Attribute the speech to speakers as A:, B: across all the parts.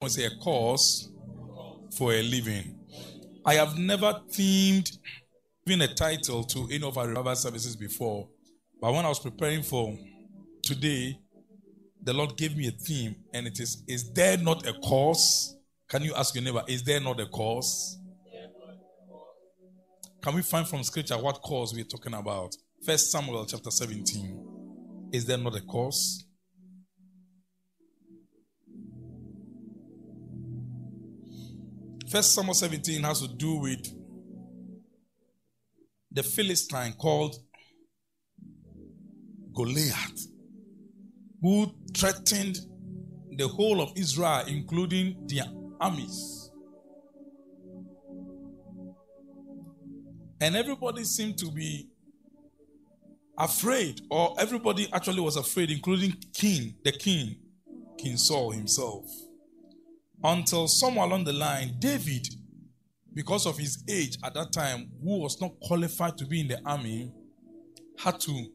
A: was a cause for a living. I have never themed even a title to any of our revival services before, but when I was preparing for today, the Lord gave me a theme, and it is Is there not a cause? Can you ask your neighbor, Is there not a cause? Can we find from scripture what cause we're talking about? First Samuel chapter 17. Is there not a cause? First Samuel 17 has to do with the Philistine called Goliath, who threatened the whole of Israel, including their armies. And everybody seemed to be afraid, or everybody actually was afraid, including King, the king, King Saul himself until somewhere along the line, David, because of his age at that time, who was not qualified to be in the army, had to.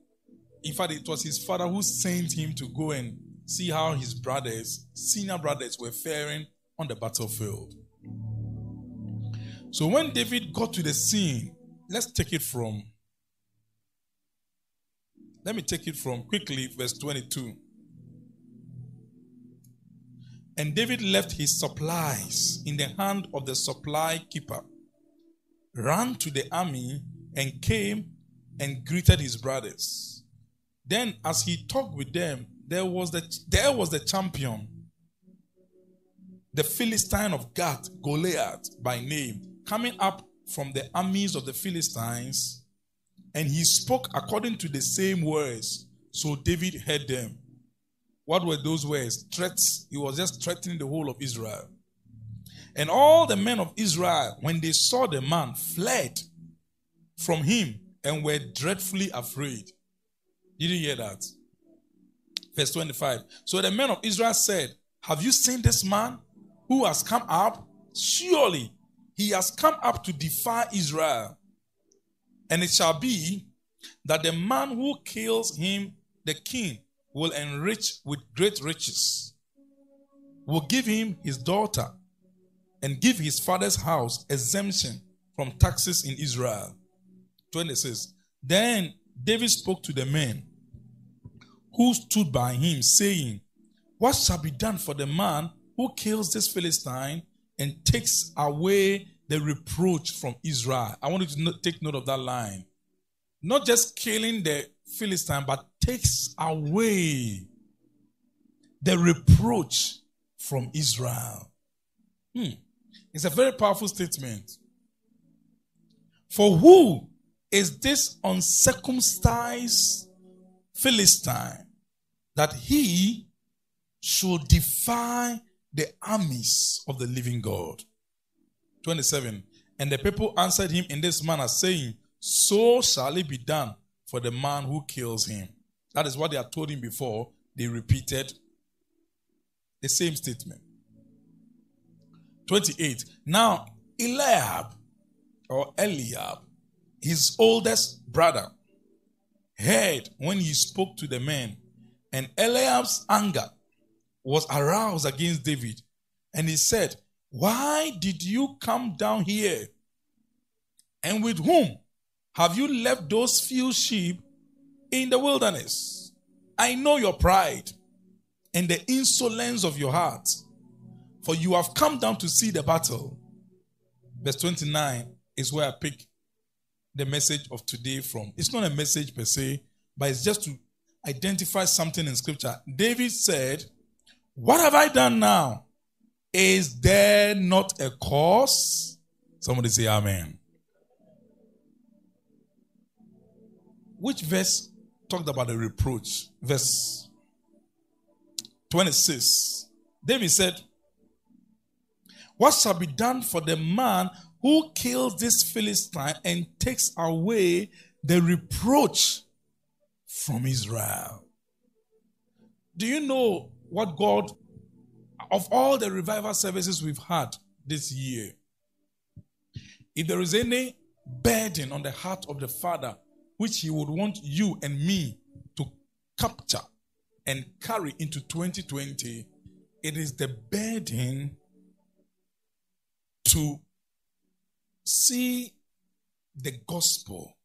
A: In fact, it was his father who sent him to go and see how his brothers, senior brothers, were faring on the battlefield. So when David got to the scene, let's take it from. Let me take it from quickly, verse 22. And David left his supplies in the hand of the supply keeper, ran to the army, and came and greeted his brothers. Then, as he talked with them, there was the, there was the champion, the Philistine of Gath, Goliath by name, coming up from the armies of the Philistines, and he spoke according to the same words. So David heard them. What were those words? Threats. He was just threatening the whole of Israel. And all the men of Israel, when they saw the man, fled from him and were dreadfully afraid. Did you hear that? Verse 25. So the men of Israel said, Have you seen this man who has come up? Surely he has come up to defy Israel. And it shall be that the man who kills him, the king, will enrich with great riches, will give him his daughter, and give his father's house exemption from taxes in Israel. 26. Then David spoke to the men who stood by him, saying, What shall be done for the man who kills this Philistine and takes away the reproach from Israel? I want you to take note of that line. Not just killing the Philistine, but takes away the reproach from Israel. Hmm. It's a very powerful statement. For who is this uncircumcised Philistine that he should defy the armies of the living God? 27. And the people answered him in this manner, saying, So shall it be done for the man who kills him. That is what they had told him before. They repeated the same statement. 28. Now, Eliab or Eliab, his oldest brother, heard when he spoke to the men, and Eliab's anger was aroused against David. And he said, Why did you come down here? And with whom have you left those few sheep in the wilderness? I know your pride and the insolence of your heart, for you have come down to see the battle. Verse 29 is where I pick the message of today from. It's not a message per se, but it's just to identify something in scripture. David said, What have I done now? Is there not a cause? Somebody say, Amen. Which verse talked about the reproach? Verse 26. David said, What shall be done for the man who kills this Philistine and takes away the reproach from Israel? Do you know what God, of all the revival services we've had this year, if there is any burden on the heart of the Father which He would want you and me to capture and carry into 2020 it is the burden to see the gospel,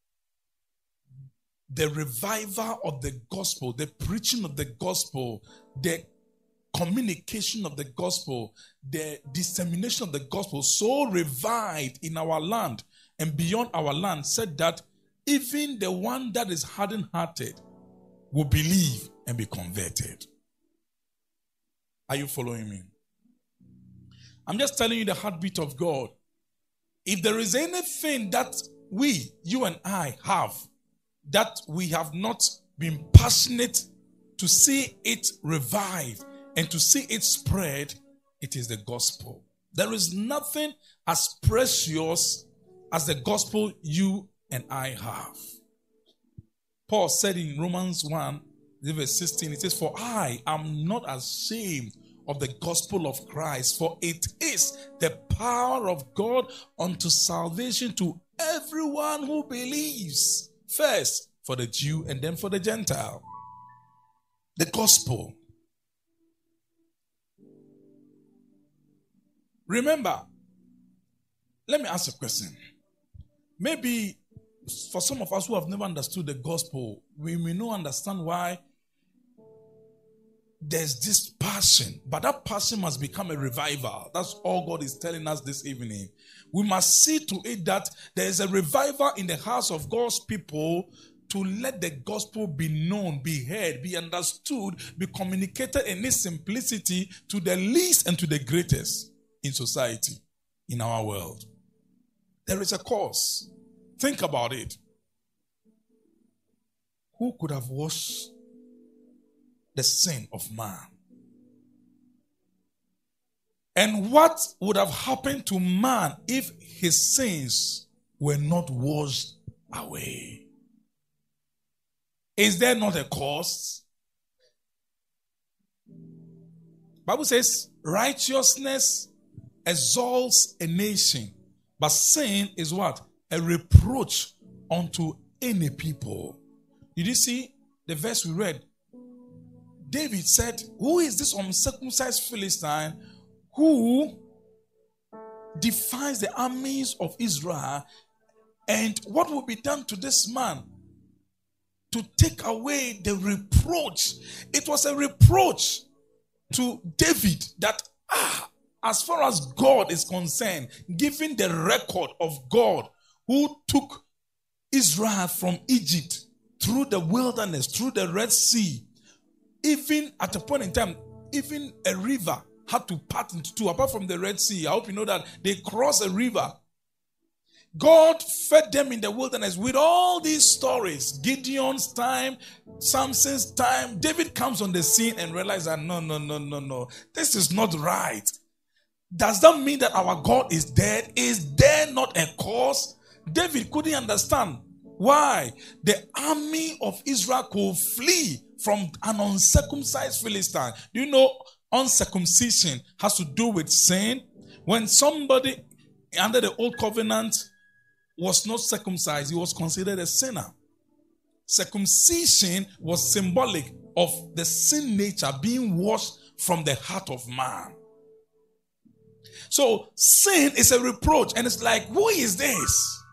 A: the revival of the gospel, the preaching of the gospel, the communication of the gospel, the dissemination of the gospel so revived in our land and beyond our land said that even the one that is hardened hearted will believe and be converted. Are you following me? I'm just telling you the heartbeat of God. If there is anything that we, you and I, have that we have not been passionate to see it revive and to see it spread, it is the gospel. There is nothing as precious as the gospel you and I have. Paul said in Romans 1, verse 16, it says, For I am not ashamed of the gospel of Christ, for it is the power of God unto salvation to everyone who believes. First for the Jew and then for the Gentile. The gospel. Remember, let me ask a question. Maybe for some of us who have never understood the gospel, we may not understand why there's this passion, but that passion must become a revival. That's all God is telling us this evening. We must see to it that there is a revival in the house of God's people to let the gospel be known, be heard, be understood, be communicated in its simplicity to the least and to the greatest in society, in our world. There is a cause. Think about it. Who could have washed the sin of man? And what would have happened to man if his sins were not washed away? Is there not a cost? Bible says righteousness exalts a nation, but sin is what? A reproach unto any people. Did you see the verse we read? David said, Who is this uncircumcised Philistine who defies the armies of Israel? And what will be done to this man? To take away the reproach. It was a reproach to David that, ah, as far as God is concerned, given the record of God who took Israel from Egypt through the wilderness, through the Red Sea, even at a point in time, even a river had to part into two, apart from the Red Sea. I hope you know that they crossed a river. God fed them in the wilderness with all these stories. Gideon's time, Samson's time. David comes on the scene and realizes that no, no, no, no, no. This is not right. Does that mean that our God is dead? Is there not a cause? David couldn't understand why the army of Israel could flee from an uncircumcised Philistine. Do you know uncircumcision has to do with sin? When somebody under the old covenant was not circumcised, he was considered a sinner. Circumcision was symbolic of the sin nature being washed from the heart of man. So sin is a reproach, and it's like, who is this?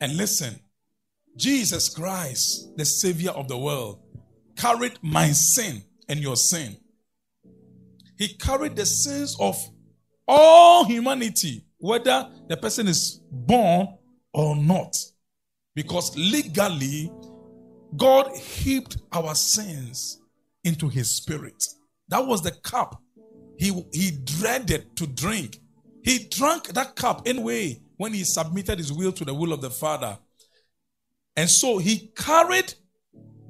A: And listen, Jesus Christ, the Savior of the world, carried my sin and your sin. He carried the sins of all humanity, whether the person is born or not. Because legally, God heaped our sins into his spirit. That was the cup he, he dreaded to drink. He drank that cup anyway when he submitted his will to the will of the Father. And so he carried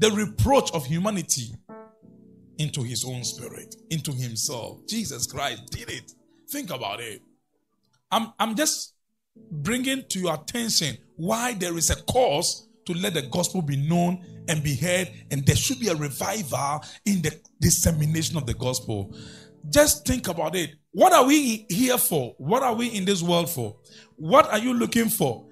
A: the reproach of humanity into his own spirit, into himself. Jesus Christ did it. Think about it. I'm, I'm just bringing to your attention why there is a cause to let the gospel be known and be heard, and there should be a revival in the dissemination of the gospel. Just think about it. What are we here for? What are we in this world for? What are you looking for?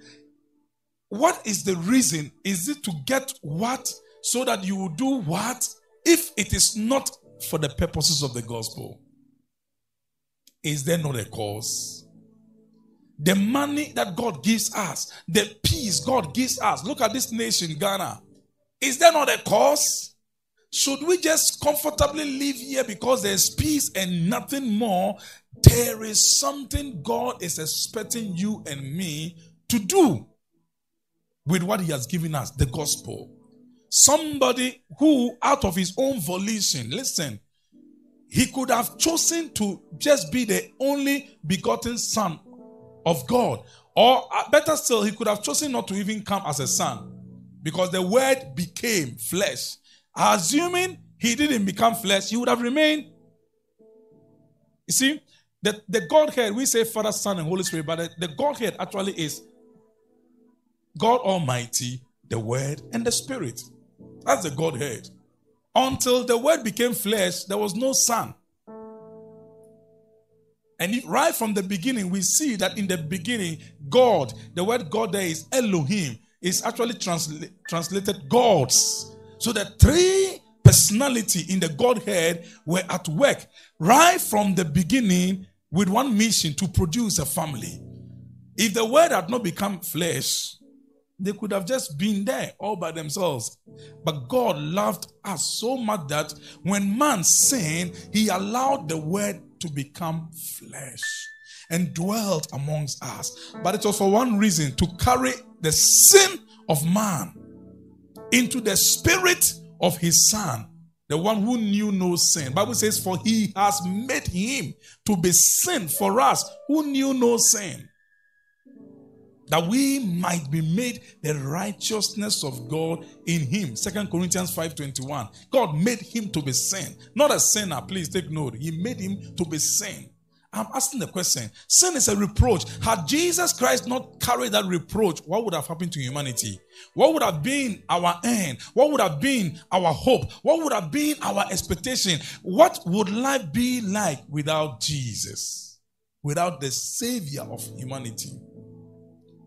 A: What is the reason? Is it to get what so that you will do what? If it is not for the purposes of the gospel. Is there not a cause? The money that God gives us, the peace God gives us. Look at this nation, Ghana. Is there not a cause? Should we just comfortably live here because there's peace and nothing more? There is something God is expecting you and me to do with what He has given us the gospel. Somebody who, out of his own volition, listen, he could have chosen to just be the only begotten son of God. Or uh, better still, he could have chosen not to even come as a son because the word became flesh. Assuming he didn't become flesh, he would have remained. You see, the, the Godhead, we say Father, Son, and Holy Spirit, but the, the Godhead actually is God Almighty, the Word, and the Spirit. That's the Godhead. Until the Word became flesh, there was no Son. And right from the beginning, we see that in the beginning, God, the word God there is Elohim, is actually transla- translated gods. So the three personality in the Godhead were at work right from the beginning with one mission to produce a family. If the word had not become flesh, they could have just been there all by themselves. But God loved us so much that when man sinned, he allowed the word to become flesh and dwelt amongst us. But it was for one reason to carry the sin of man into the spirit of his son the one who knew no sin bible says for he has made him to be sin for us who knew no sin that we might be made the righteousness of God in him. Second Corinthians 5:21. God made him to be sin. Not a sinner, please take note. He made him to be sin. I'm asking the question. Sin is a reproach. Had Jesus Christ not carried that reproach, what would have happened to humanity? What would have been our end? What would have been our hope? What would have been our expectation? What would life be like without Jesus? Without the savior of humanity?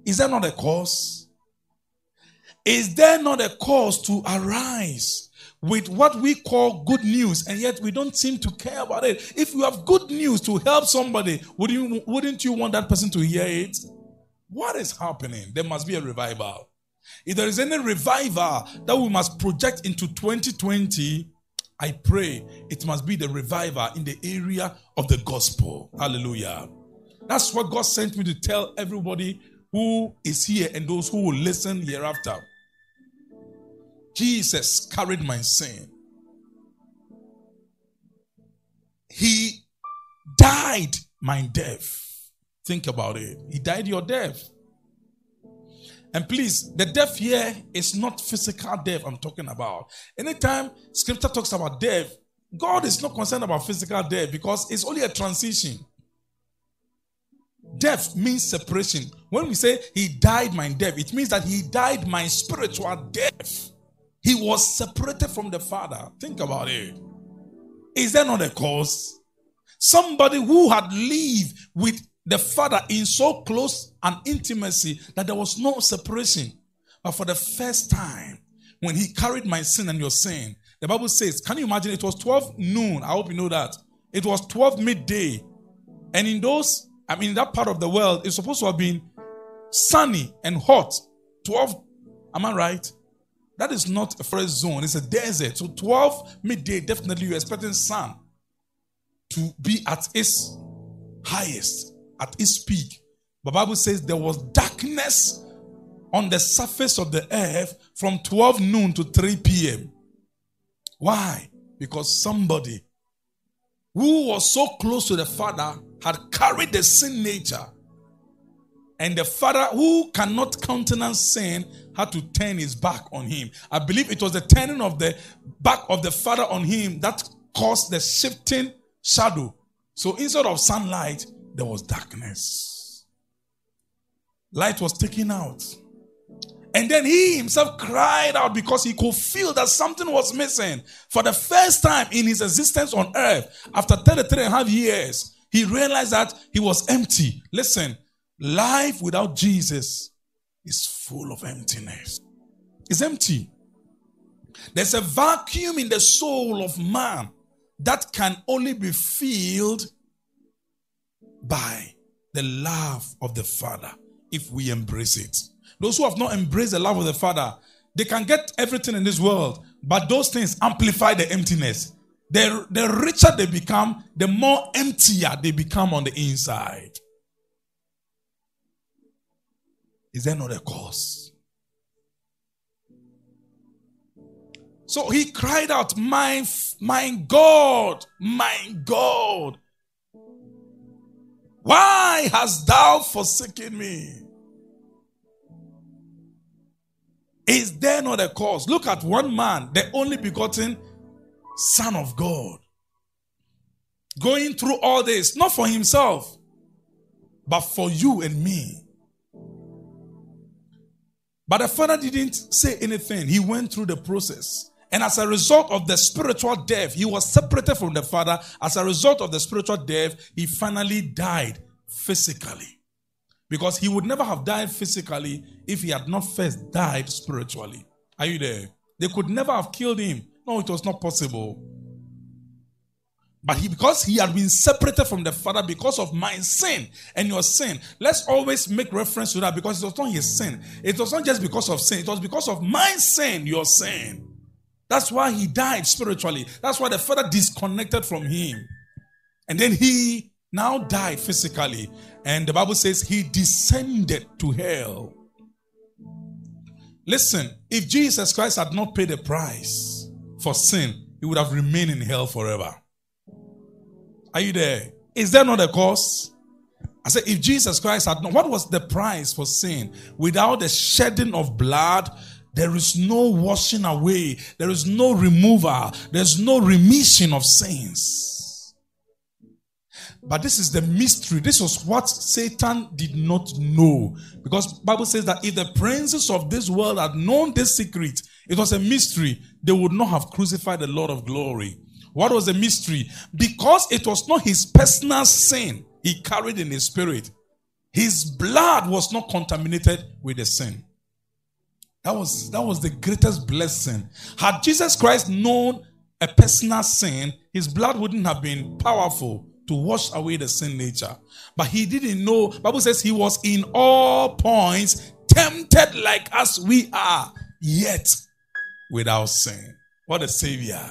A: Is there not a cause? Is there not a cause to arise with what we call good news and yet we don't seem to care about it? If you have good news to help somebody, would you, wouldn't you want that person to hear it? What is happening? There must be a revival. If there is any revival that we must project into 2020, I pray it must be the revival in the area of the gospel. Hallelujah. That's what God sent me to tell everybody who is here and those who will listen hereafter. Jesus carried my sin. He died my death. Think about it. He died your death. And please, the death here is not physical death I'm talking about. Anytime scripture talks about death, God is not concerned about physical death because it's only a transition. Death means separation. When we say he died my death, it means that he died my spiritual death. He was separated from the Father. Think about it. Is there not a cause? Somebody who had lived with the Father in so close an intimacy that there was no separation. But for the first time, when he carried my sin and your sin, the Bible says, can you imagine? It was 12 noon. I hope you know that. It was 12 midday. And in those I mean, that part of the world it's supposed to have been sunny and hot. 12, am I right? That is not a forest zone, it's a desert. So 12 midday, definitely you're expecting sun to be at its highest, at its peak. The Bible says there was darkness on the surface of the earth from 12 noon to 3 p.m. Why? Because somebody who was so close to the Father had carried the sin nature. And the father who cannot countenance sin had to turn his back on him. I believe it was the turning of the back of the father on him that caused the shifting shadow. So instead of sunlight, there was darkness. Light was taken out. And then he himself cried out because he could feel that something was missing. For the first time in his existence on earth, after 33 and a half years, he realized that he was empty. Listen, life without Jesus is full of emptiness. It's empty. There's a vacuum in the soul of man that can only be filled by the love of the Father if we embrace it. Those who have not embraced the love of the Father, they can get everything in this world, but those things amplify the emptiness. The, the richer they become, the more emptier they become on the inside. Is there not a cause? So he cried out, My, my God, my God, why hast thou forsaken me? Is there not a cause? Look at one man, the only begotten Son of God, going through all this, not for himself, but for you and me. But the father didn't say anything. He went through the process. And as a result of the spiritual death, he was separated from the father. As a result of the spiritual death, he finally died physically. Because he would never have died physically if he had not first died spiritually. Are you there? They could never have killed him. No, it was not possible. But he, because he had been separated from the Father because of my sin and your sin, let's always make reference to that because it was not his sin. It was not just because of sin, it was because of my sin, your sin. That's why he died spiritually. That's why the Father disconnected from him. And then he now died physically. And the Bible says he descended to hell. Listen, if Jesus Christ had not paid the price for sin, he would have remained in hell forever. Are you there? Is there not a cause? I said, if Jesus Christ had not, what was the price for sin? Without the shedding of blood, there is no washing away. There is no removal. There's no remission of sins. But this is the mystery. This was what Satan did not know. Because Bible says that if the princes of this world had known this secret, it was a mystery, they would not have crucified the Lord of glory. What was the mystery? Because it was not his personal sin he carried in his spirit. His blood was not contaminated with the sin. That was, that was the greatest blessing. Had Jesus Christ known a personal sin, his blood wouldn't have been powerful to wash away the sin nature. But he didn't know. Bible says he was in all points tempted like us we are, yet without sin. What a savior.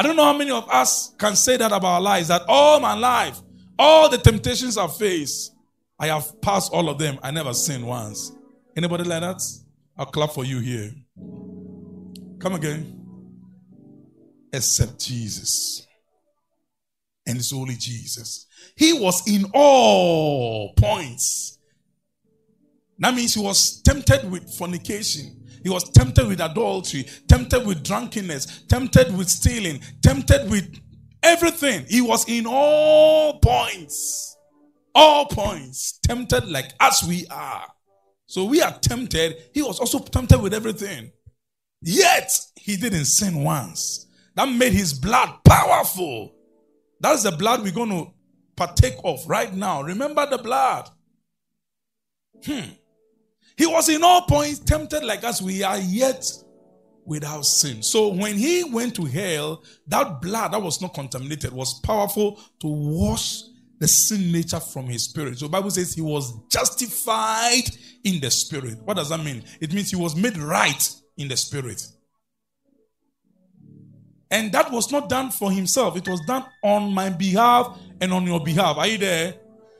A: I don't know how many of us can say that about our lives, that all my life, all the temptations I face, I have passed all of them. I never sinned once. Anybody like that? I'll clap for you here. Come again. Except Jesus. And it's only Jesus. He was in all points. That means he was tempted with fornication. He was tempted with adultery, tempted with drunkenness, tempted with stealing, tempted with everything. He was in all points. All points. Tempted like as we are. So we are tempted. He was also tempted with everything. Yet he didn't sin once. That made his blood powerful. That's the blood we're going to partake of right now. Remember the blood. Hmm. He was in all points tempted like us. We are yet without sin. So when he went to hell, that blood that was not contaminated was powerful to wash the sin nature from his spirit. So Bible says he was justified in the spirit. What does that mean? It means he was made right in the spirit. And that was not done for himself. It was done on my behalf and on your behalf. Are you there?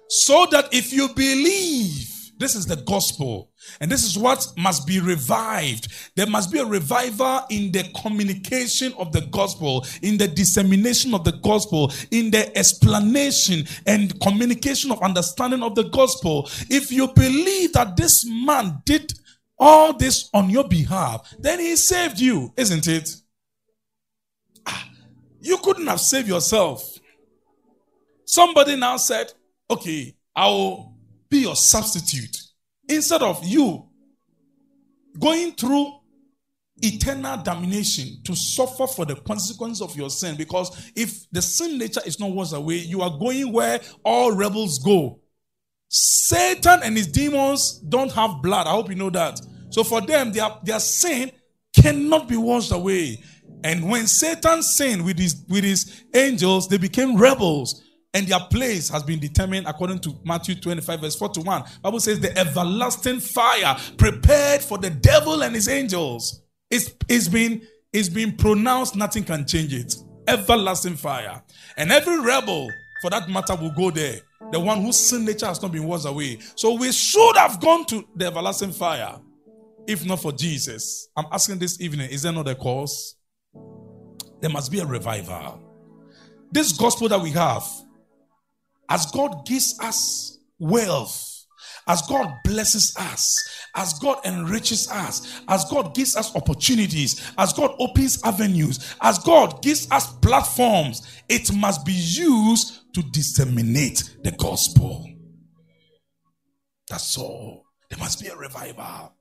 A: So that if you believe, this is the gospel. And this is what must be revived. There must be a revival in the communication of the gospel, in the dissemination of the gospel, in the explanation and communication of understanding of the gospel. If you believe that this man did all this on your behalf, then he saved you, isn't it? Ah, you couldn't have saved yourself. Somebody now said, Okay, I will be your substitute. Instead of you going through eternal damnation to suffer for the consequence of your sin. Because if the sin nature is not washed away, you are going where all rebels go. Satan and his demons don't have blood. I hope you know that. So for them, their, their sin cannot be washed away. And when Satan sinned with his, with his angels, they became rebels. And their place has been determined according to Matthew 25, verse 41. Bible says the everlasting fire prepared for the devil and his angels. It's, it's been, it's been pronounced, nothing can change it. Everlasting fire. And every rebel, for that matter, will go there. The one whose sin nature has not been washed away. So we should have gone to the everlasting fire if not for Jesus. I'm asking this evening, is there not a cause? There must be a revival. This gospel that we have, as God gives us wealth, as God blesses us, as God enriches us, as God gives us opportunities, as God opens avenues, as God gives us platforms, it must be used to disseminate the gospel. That's all. There must be a revival.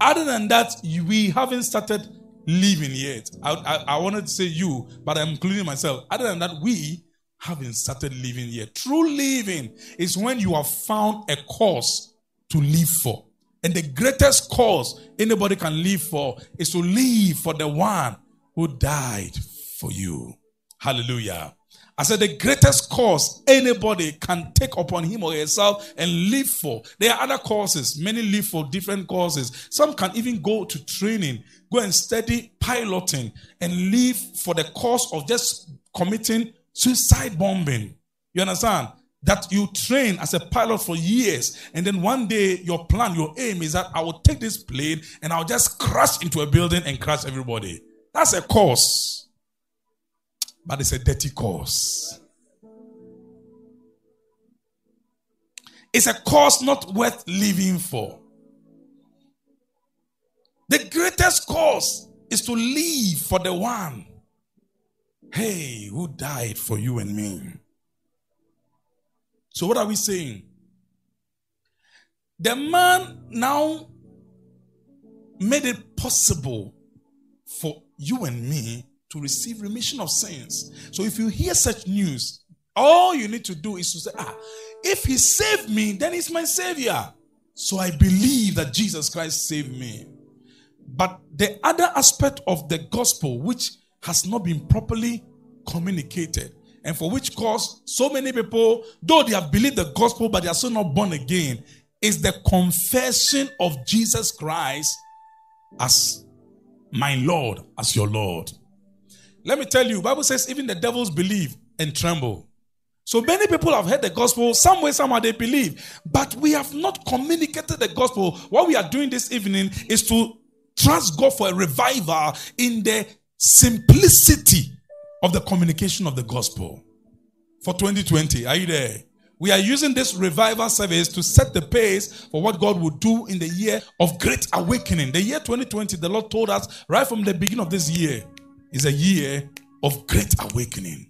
A: Other than that, we haven't started living yet. I, I, I, wanted to say you, but I'm including myself. Other than that, we haven't started living yet. True living is when you have found a cause to live for. And the greatest cause anybody can live for is to live for the one who died for you. Hallelujah. I said the greatest cause anybody can take upon him or herself and live for. There are other causes. Many live for different causes. Some can even go to training, go and study piloting and live for the cause of just committing suicide bombing. You understand? That you train as a pilot for years, and then one day your plan, your aim is that I will take this plane and I'll just crash into a building and crash everybody. That's a cause but it's a dirty cause. It's a cause not worth living for. The greatest cause is to live for the one, hey, who died for you and me. So, what are we saying? The man now made it possible for you and me to receive remission of sins. So if you hear such news, all you need to do is to say, ah, if he saved me, then he's my savior. So I believe that Jesus Christ saved me. But the other aspect of the gospel, which has not been properly communicated, and for which cause so many people, though they have believed the gospel, but they are still not born again, is the confession of Jesus Christ as my Lord, as your Lord. Let me tell you, Bible says even the devils believe and tremble. So many people have heard the gospel, some way, somehow they believe, but we have not communicated the gospel. What we are doing this evening is to trust God for a revival in the simplicity of the communication of the gospel. For 2020, are you there? We are using this revival service to set the pace for what God will do in the year of great awakening. The year 2020, the Lord told us right from the beginning of this year is a year of great awakening.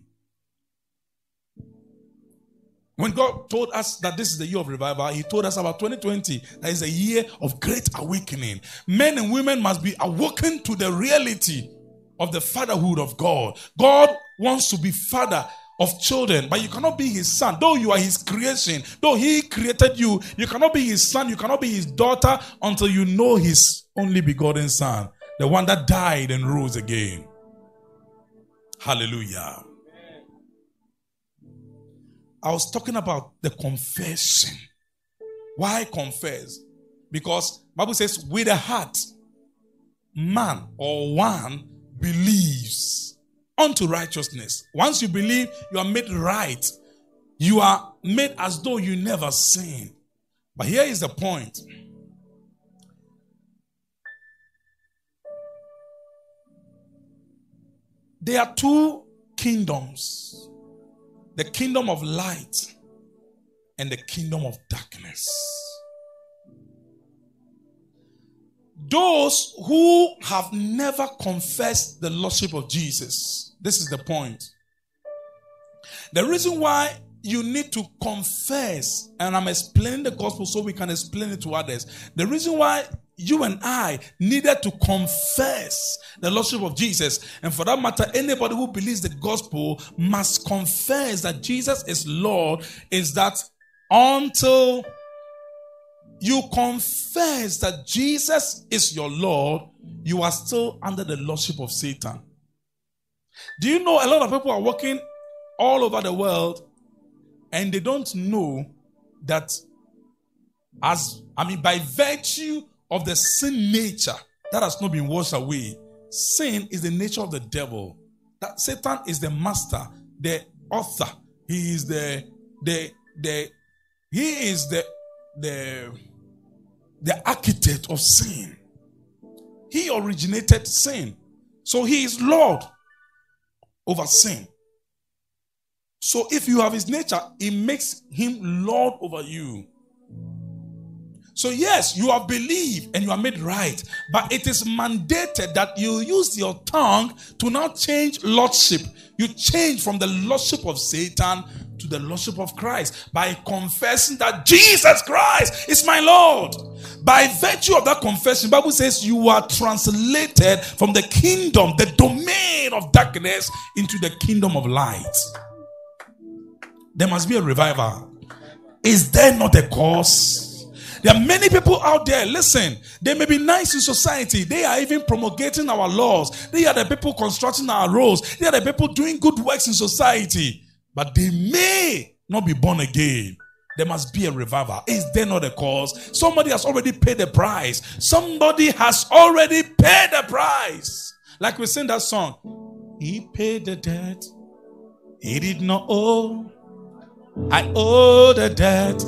A: When God told us that this is the year of revival, He told us about 2020 that is a year of great awakening. Men and women must be awoken to the reality of the fatherhood of God. God wants to be father of children, but you cannot be his son. Though you are his creation, though he created you, you cannot be his son, you cannot be his daughter until you know his only begotten son, the one that died and rose again. Hallelujah. I was talking about the confession. Why confess? Because Bible says with a heart man or one believes unto righteousness. Once you believe, you are made right. You are made as though you never sinned. But here is the point. There are two kingdoms the kingdom of light and the kingdom of darkness. Those who have never confessed the Lordship of Jesus, this is the point. The reason why you need to confess, and I'm explaining the gospel so we can explain it to others. The reason why you and I needed to confess the Lordship of Jesus. And for that matter, anybody who believes the gospel must confess that Jesus is Lord, is that until you confess that Jesus is your Lord, you are still under the Lordship of Satan. Do you know a lot of people are walking all over the world and they don't know that as I mean by virtue of the sin nature that has not been washed away sin is the nature of the devil that satan is the master the author he is the the the he is the the the architect of sin. He originated sin. So he is lord over sin. So if you have his nature it makes him lord over you. So, yes, you have believed and you are made right, but it is mandated that you use your tongue to now change lordship. You change from the lordship of Satan to the lordship of Christ by confessing that Jesus Christ is my Lord. By virtue of that confession, Bible says you are translated from the kingdom, the domain of darkness into the kingdom of light. There must be a revival. Is there not a cause? There are many people out there, listen, they may be nice in society. They are even promulgating our laws. They are the people constructing our roads. They are the people doing good works in society. But they may not be born again. There must be a revival. Is there not a cause? Somebody has already paid the price. Somebody has already paid the price. Like we sing that song. He paid the debt. He did not owe. I owe the debt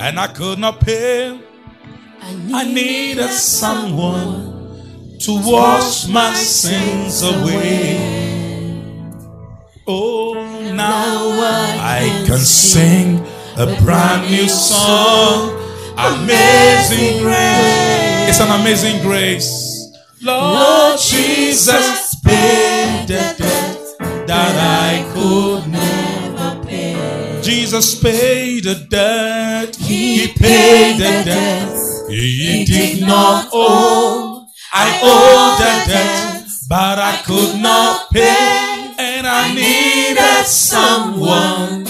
A: and I could not pay. I, need I needed someone to wash my sins away. Oh, now I can sing a brand new song. Amazing grace. It's an amazing grace. Lord Jesus paid the debt that I could never pay. Jesus paid the debt he paid the debt he did not owe. I owed the debt, but I could not pay, I needed someone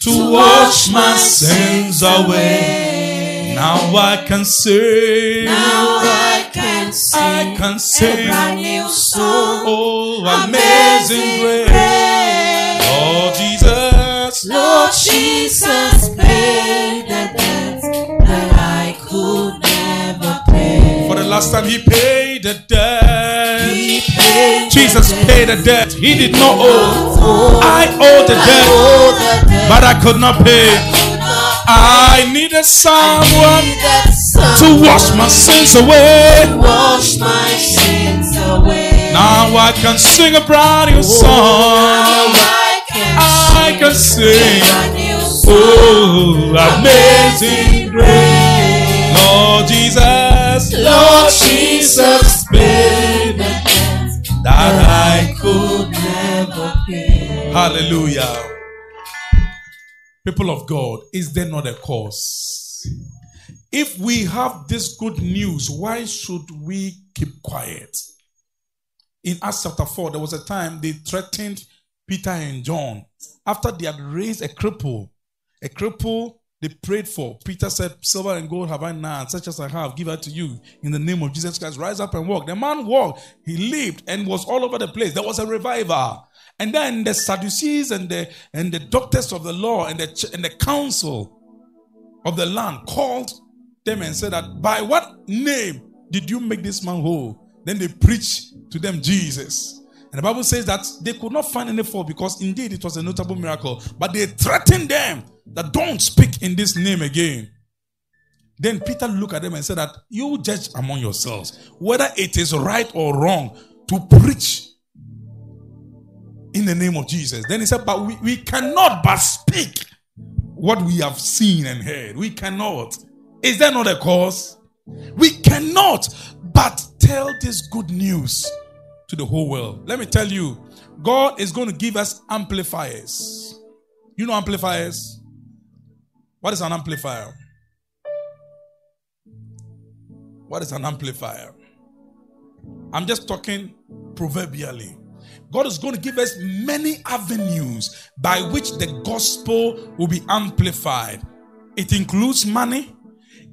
A: to wash my sins away. Now I can sing.
B: Now I can sing. I can sing. A brand new song.
A: Oh, amazing grace. Last time he paid the debt.
B: Paid
A: Jesus
B: the
A: paid the debt. He did not owe. I owe the debt, but I could not pay. I needed someone to wash my sins away.
B: Wash my sins away.
A: Now I can sing a brand new oh, song. I can sing. a brand new Oh,
B: amazing grace. Paid the debt
A: that I
B: could never pay.
A: Hallelujah. People of God, is there not a cause? If we have this good news, why should we keep quiet? In Acts chapter 4, there was a time they threatened Peter and John, after they had raised a cripple, a cripple they prayed for. Peter said, Silver and gold have I none, such as I have, give it to you in the name of Jesus Christ. Rise up and walk. The man walked, he lived and was all over the place. There was a revival. And then the Sadducees and the and the doctors of the law and the and the council of the land called them and said that by what name did you make this man whole? Then they preached to them Jesus. And the Bible says that they could not find any fault because indeed it was a notable miracle. But they threatened them that don't speak in this name again. Then Peter looked at them and said that you judge among yourselves whether it is right or wrong to preach in the name of Jesus. Then he said, But we, we cannot but speak what we have seen and heard. We cannot. Is there not a cause? We cannot but tell this good news to the whole world. Let me tell you, God is going to give us amplifiers. You know amplifiers? What is an amplifier? What is an amplifier? I'm just talking proverbially. God is going to give us many avenues by which the gospel will be amplified. It includes money,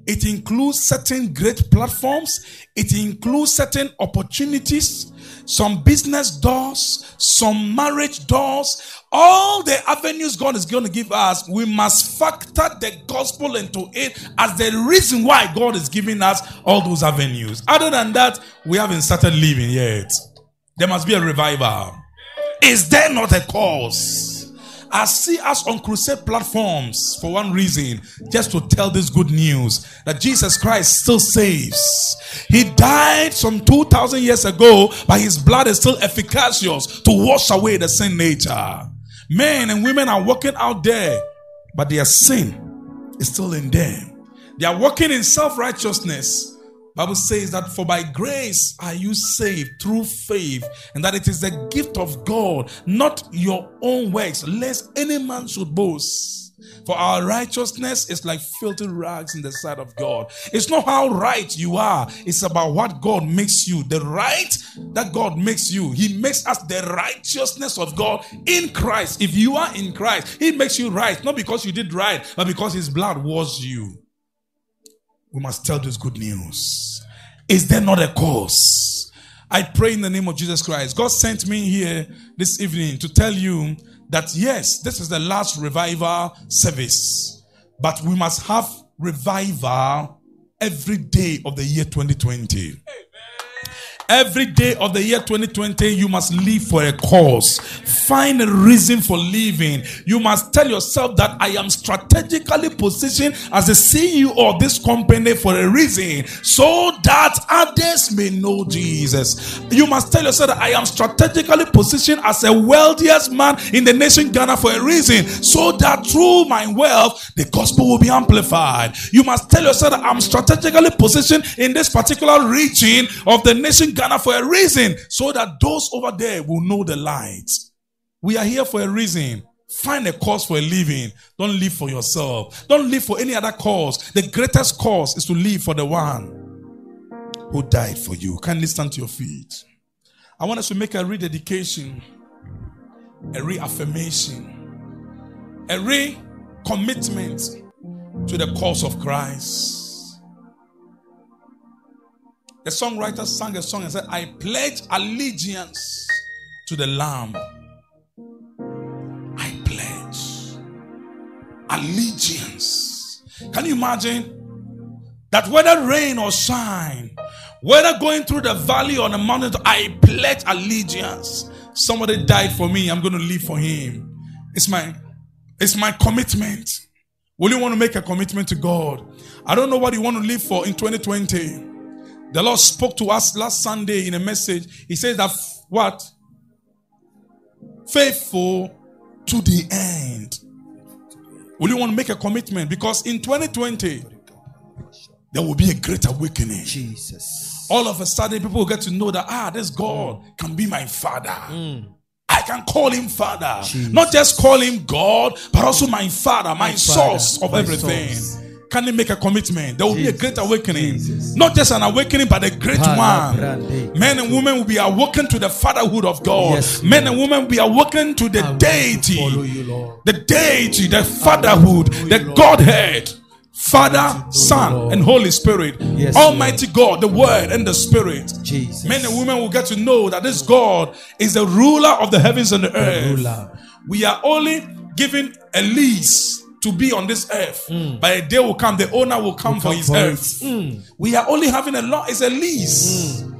A: It includes certain great platforms. It includes certain opportunities, some business doors, some marriage doors, all the avenues God is going to give us. We must factor the gospel into it as the reason why God is giving us all those avenues. Other than that, we haven't started living yet. There must be a revival. Is there not a cause? I see us on crusade platforms for one reason, just to tell this good news that Jesus Christ still saves. He died some 2,000 years ago, but his blood is still efficacious to wash away the sin nature. Men and women are walking out there, but their sin is still in them. They are walking in self righteousness Bible says that for by grace are you saved through faith, and that it is the gift of God, not your own works, lest any man should boast. For our righteousness is like filthy rags in the sight of God. It's not how right you are, it's about what God makes you. The right that God makes you. He makes us the righteousness of God in Christ. If you are in Christ, He makes you right, not because you did right, but because His blood was you we must tell this good news. Is there not a cause? I pray in the name of Jesus Christ. God sent me here this evening to tell you that yes, this is the last revival service, but we must have revival every day of the year 2020. Every day of the year 2020, you must live for a cause. Find a reason for living. You must tell yourself that I am strategically positioned as a CEO of this company for a reason so that others may know Jesus. You must tell yourself that I am strategically positioned as a wealthiest man in the nation Ghana for a reason so that through my wealth, the gospel will be amplified. You must tell yourself that I'm strategically positioned in this particular region of the nation Ghana for a reason so that those over there will know the light. We are here for a reason. Find a cause for a living. Don't live for yourself. Don't live for any other cause. The greatest cause is to live for the one who died for you. You stand to your feet? I want us to make a rededication, a reaffirmation, a recommitment to the cause of Christ. The songwriter sang a song and said, I pledge allegiance to the Lamb. I pledge allegiance. Can you imagine that whether rain or shine, whether going through the valley or the mountain, I pledge allegiance. Somebody died for me, I'm going to live for him. It's my it's my commitment. Will you want to make a commitment to God? I don't know what you want to live for in 2020. The Lord spoke to us last Sunday in a message. He says that what? Faithful to the end. Will you want to make a commitment? Because in 2020, there will be a great awakening.
B: Jesus.
A: All of a sudden, people will get to know that, ah, this God can be my father. Mm. I can call him father. Jesus. Not just call him God, but also my father, my, my source father, of everything. Source. Can he make a commitment? There will Jesus, be a great awakening. Jesus. Not just an awakening, but a great one. Men and women will be awakened to the fatherhood of God. Yes, Men and women will be awakened to the I deity. You, the deity, the fatherhood, the Godhead. Father, Son, and Holy Spirit. Yes, Almighty Lord. God, the Word and the Spirit. Jesus. Men and women will get to know that this God is the ruler of the heavens and the earth. We are only given a lease to be on this earth. Mm. But a day will come, the owner will come will for come his for earth. Mm. We are only having a law, it's a lease. Mm.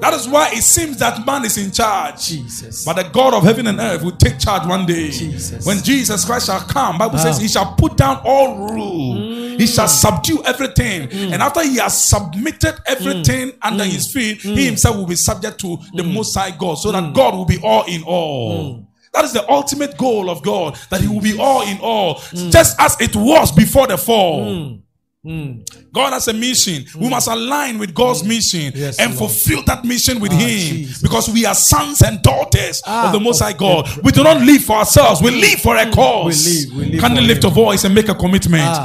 A: That is why it seems that man is in charge. Jesus. But the God of heaven and earth will take charge one day. Jesus. When Jesus Christ shall come, Bible says he shall put down all rule. Mm. He shall subdue everything. Mm. And after he has submitted everything mm. under mm. his feet, he himself will be subject to the most high God. So that God will be all in all. That is the ultimate goal of God, that He will be all in all, mm. just as it was before the fall. Mm. Mm. God has a mission. We mm. must align with God's mm. mission yes, and Lord. fulfill that mission with ah, Him Jesus. because we are sons and daughters ah, of the Most High God. We do not live for ourselves, we live for a cause. We live, we live Can you lift a voice and make a commitment? Ah.